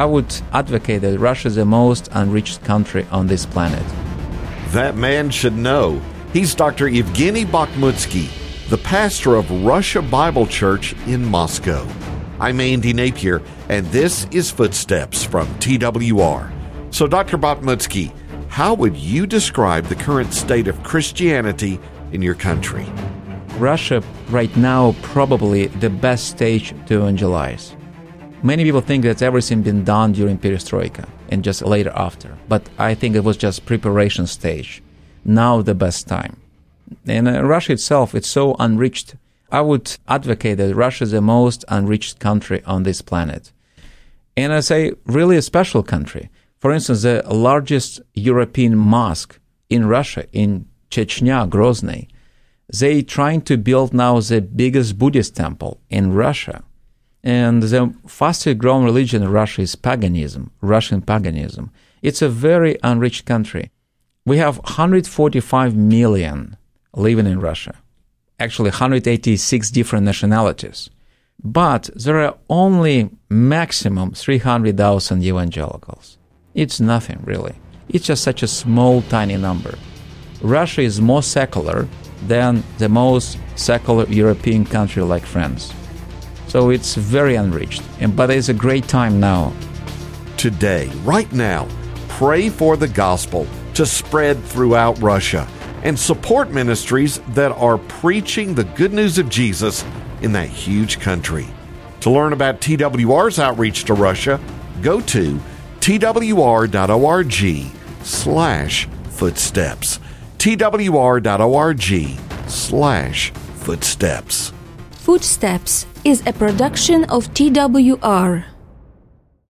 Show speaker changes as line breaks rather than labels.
I would advocate that Russia is the most unreached country on this planet.
That man should know. He's Dr. Evgeny Bakhmutsky, the pastor of Russia Bible Church in Moscow. I'm Andy Napier, and this is Footsteps from TWR. So, Dr. Bakhmutsky, how would you describe the current state of Christianity in your country?
Russia, right now, probably the best stage to evangelize. Many people think that everything been done during perestroika and just later after, but I think it was just preparation stage. Now the best time. And uh, Russia itself, it's so unreached. I would advocate that Russia is the most unreached country on this planet. And I say, really a special country. For instance, the largest European mosque in Russia, in Chechnya, Grozny, they trying to build now the biggest Buddhist temple in Russia. And the fastest growing religion in Russia is paganism, Russian paganism. It's a very unreached country. We have 145 million living in Russia, actually 186 different nationalities. But there are only maximum 300,000 evangelicals. It's nothing really. It's just such a small, tiny number. Russia is more secular than the most secular European country like France. So it's very unreached. And, but it's a great time now.
Today, right now, pray for the gospel to spread throughout Russia and support ministries that are preaching the good news of Jesus in that huge country. To learn about TWR's outreach to Russia, go to twr.org slash footsteps. twr.org slash footsteps.
Footsteps is a production of TWR.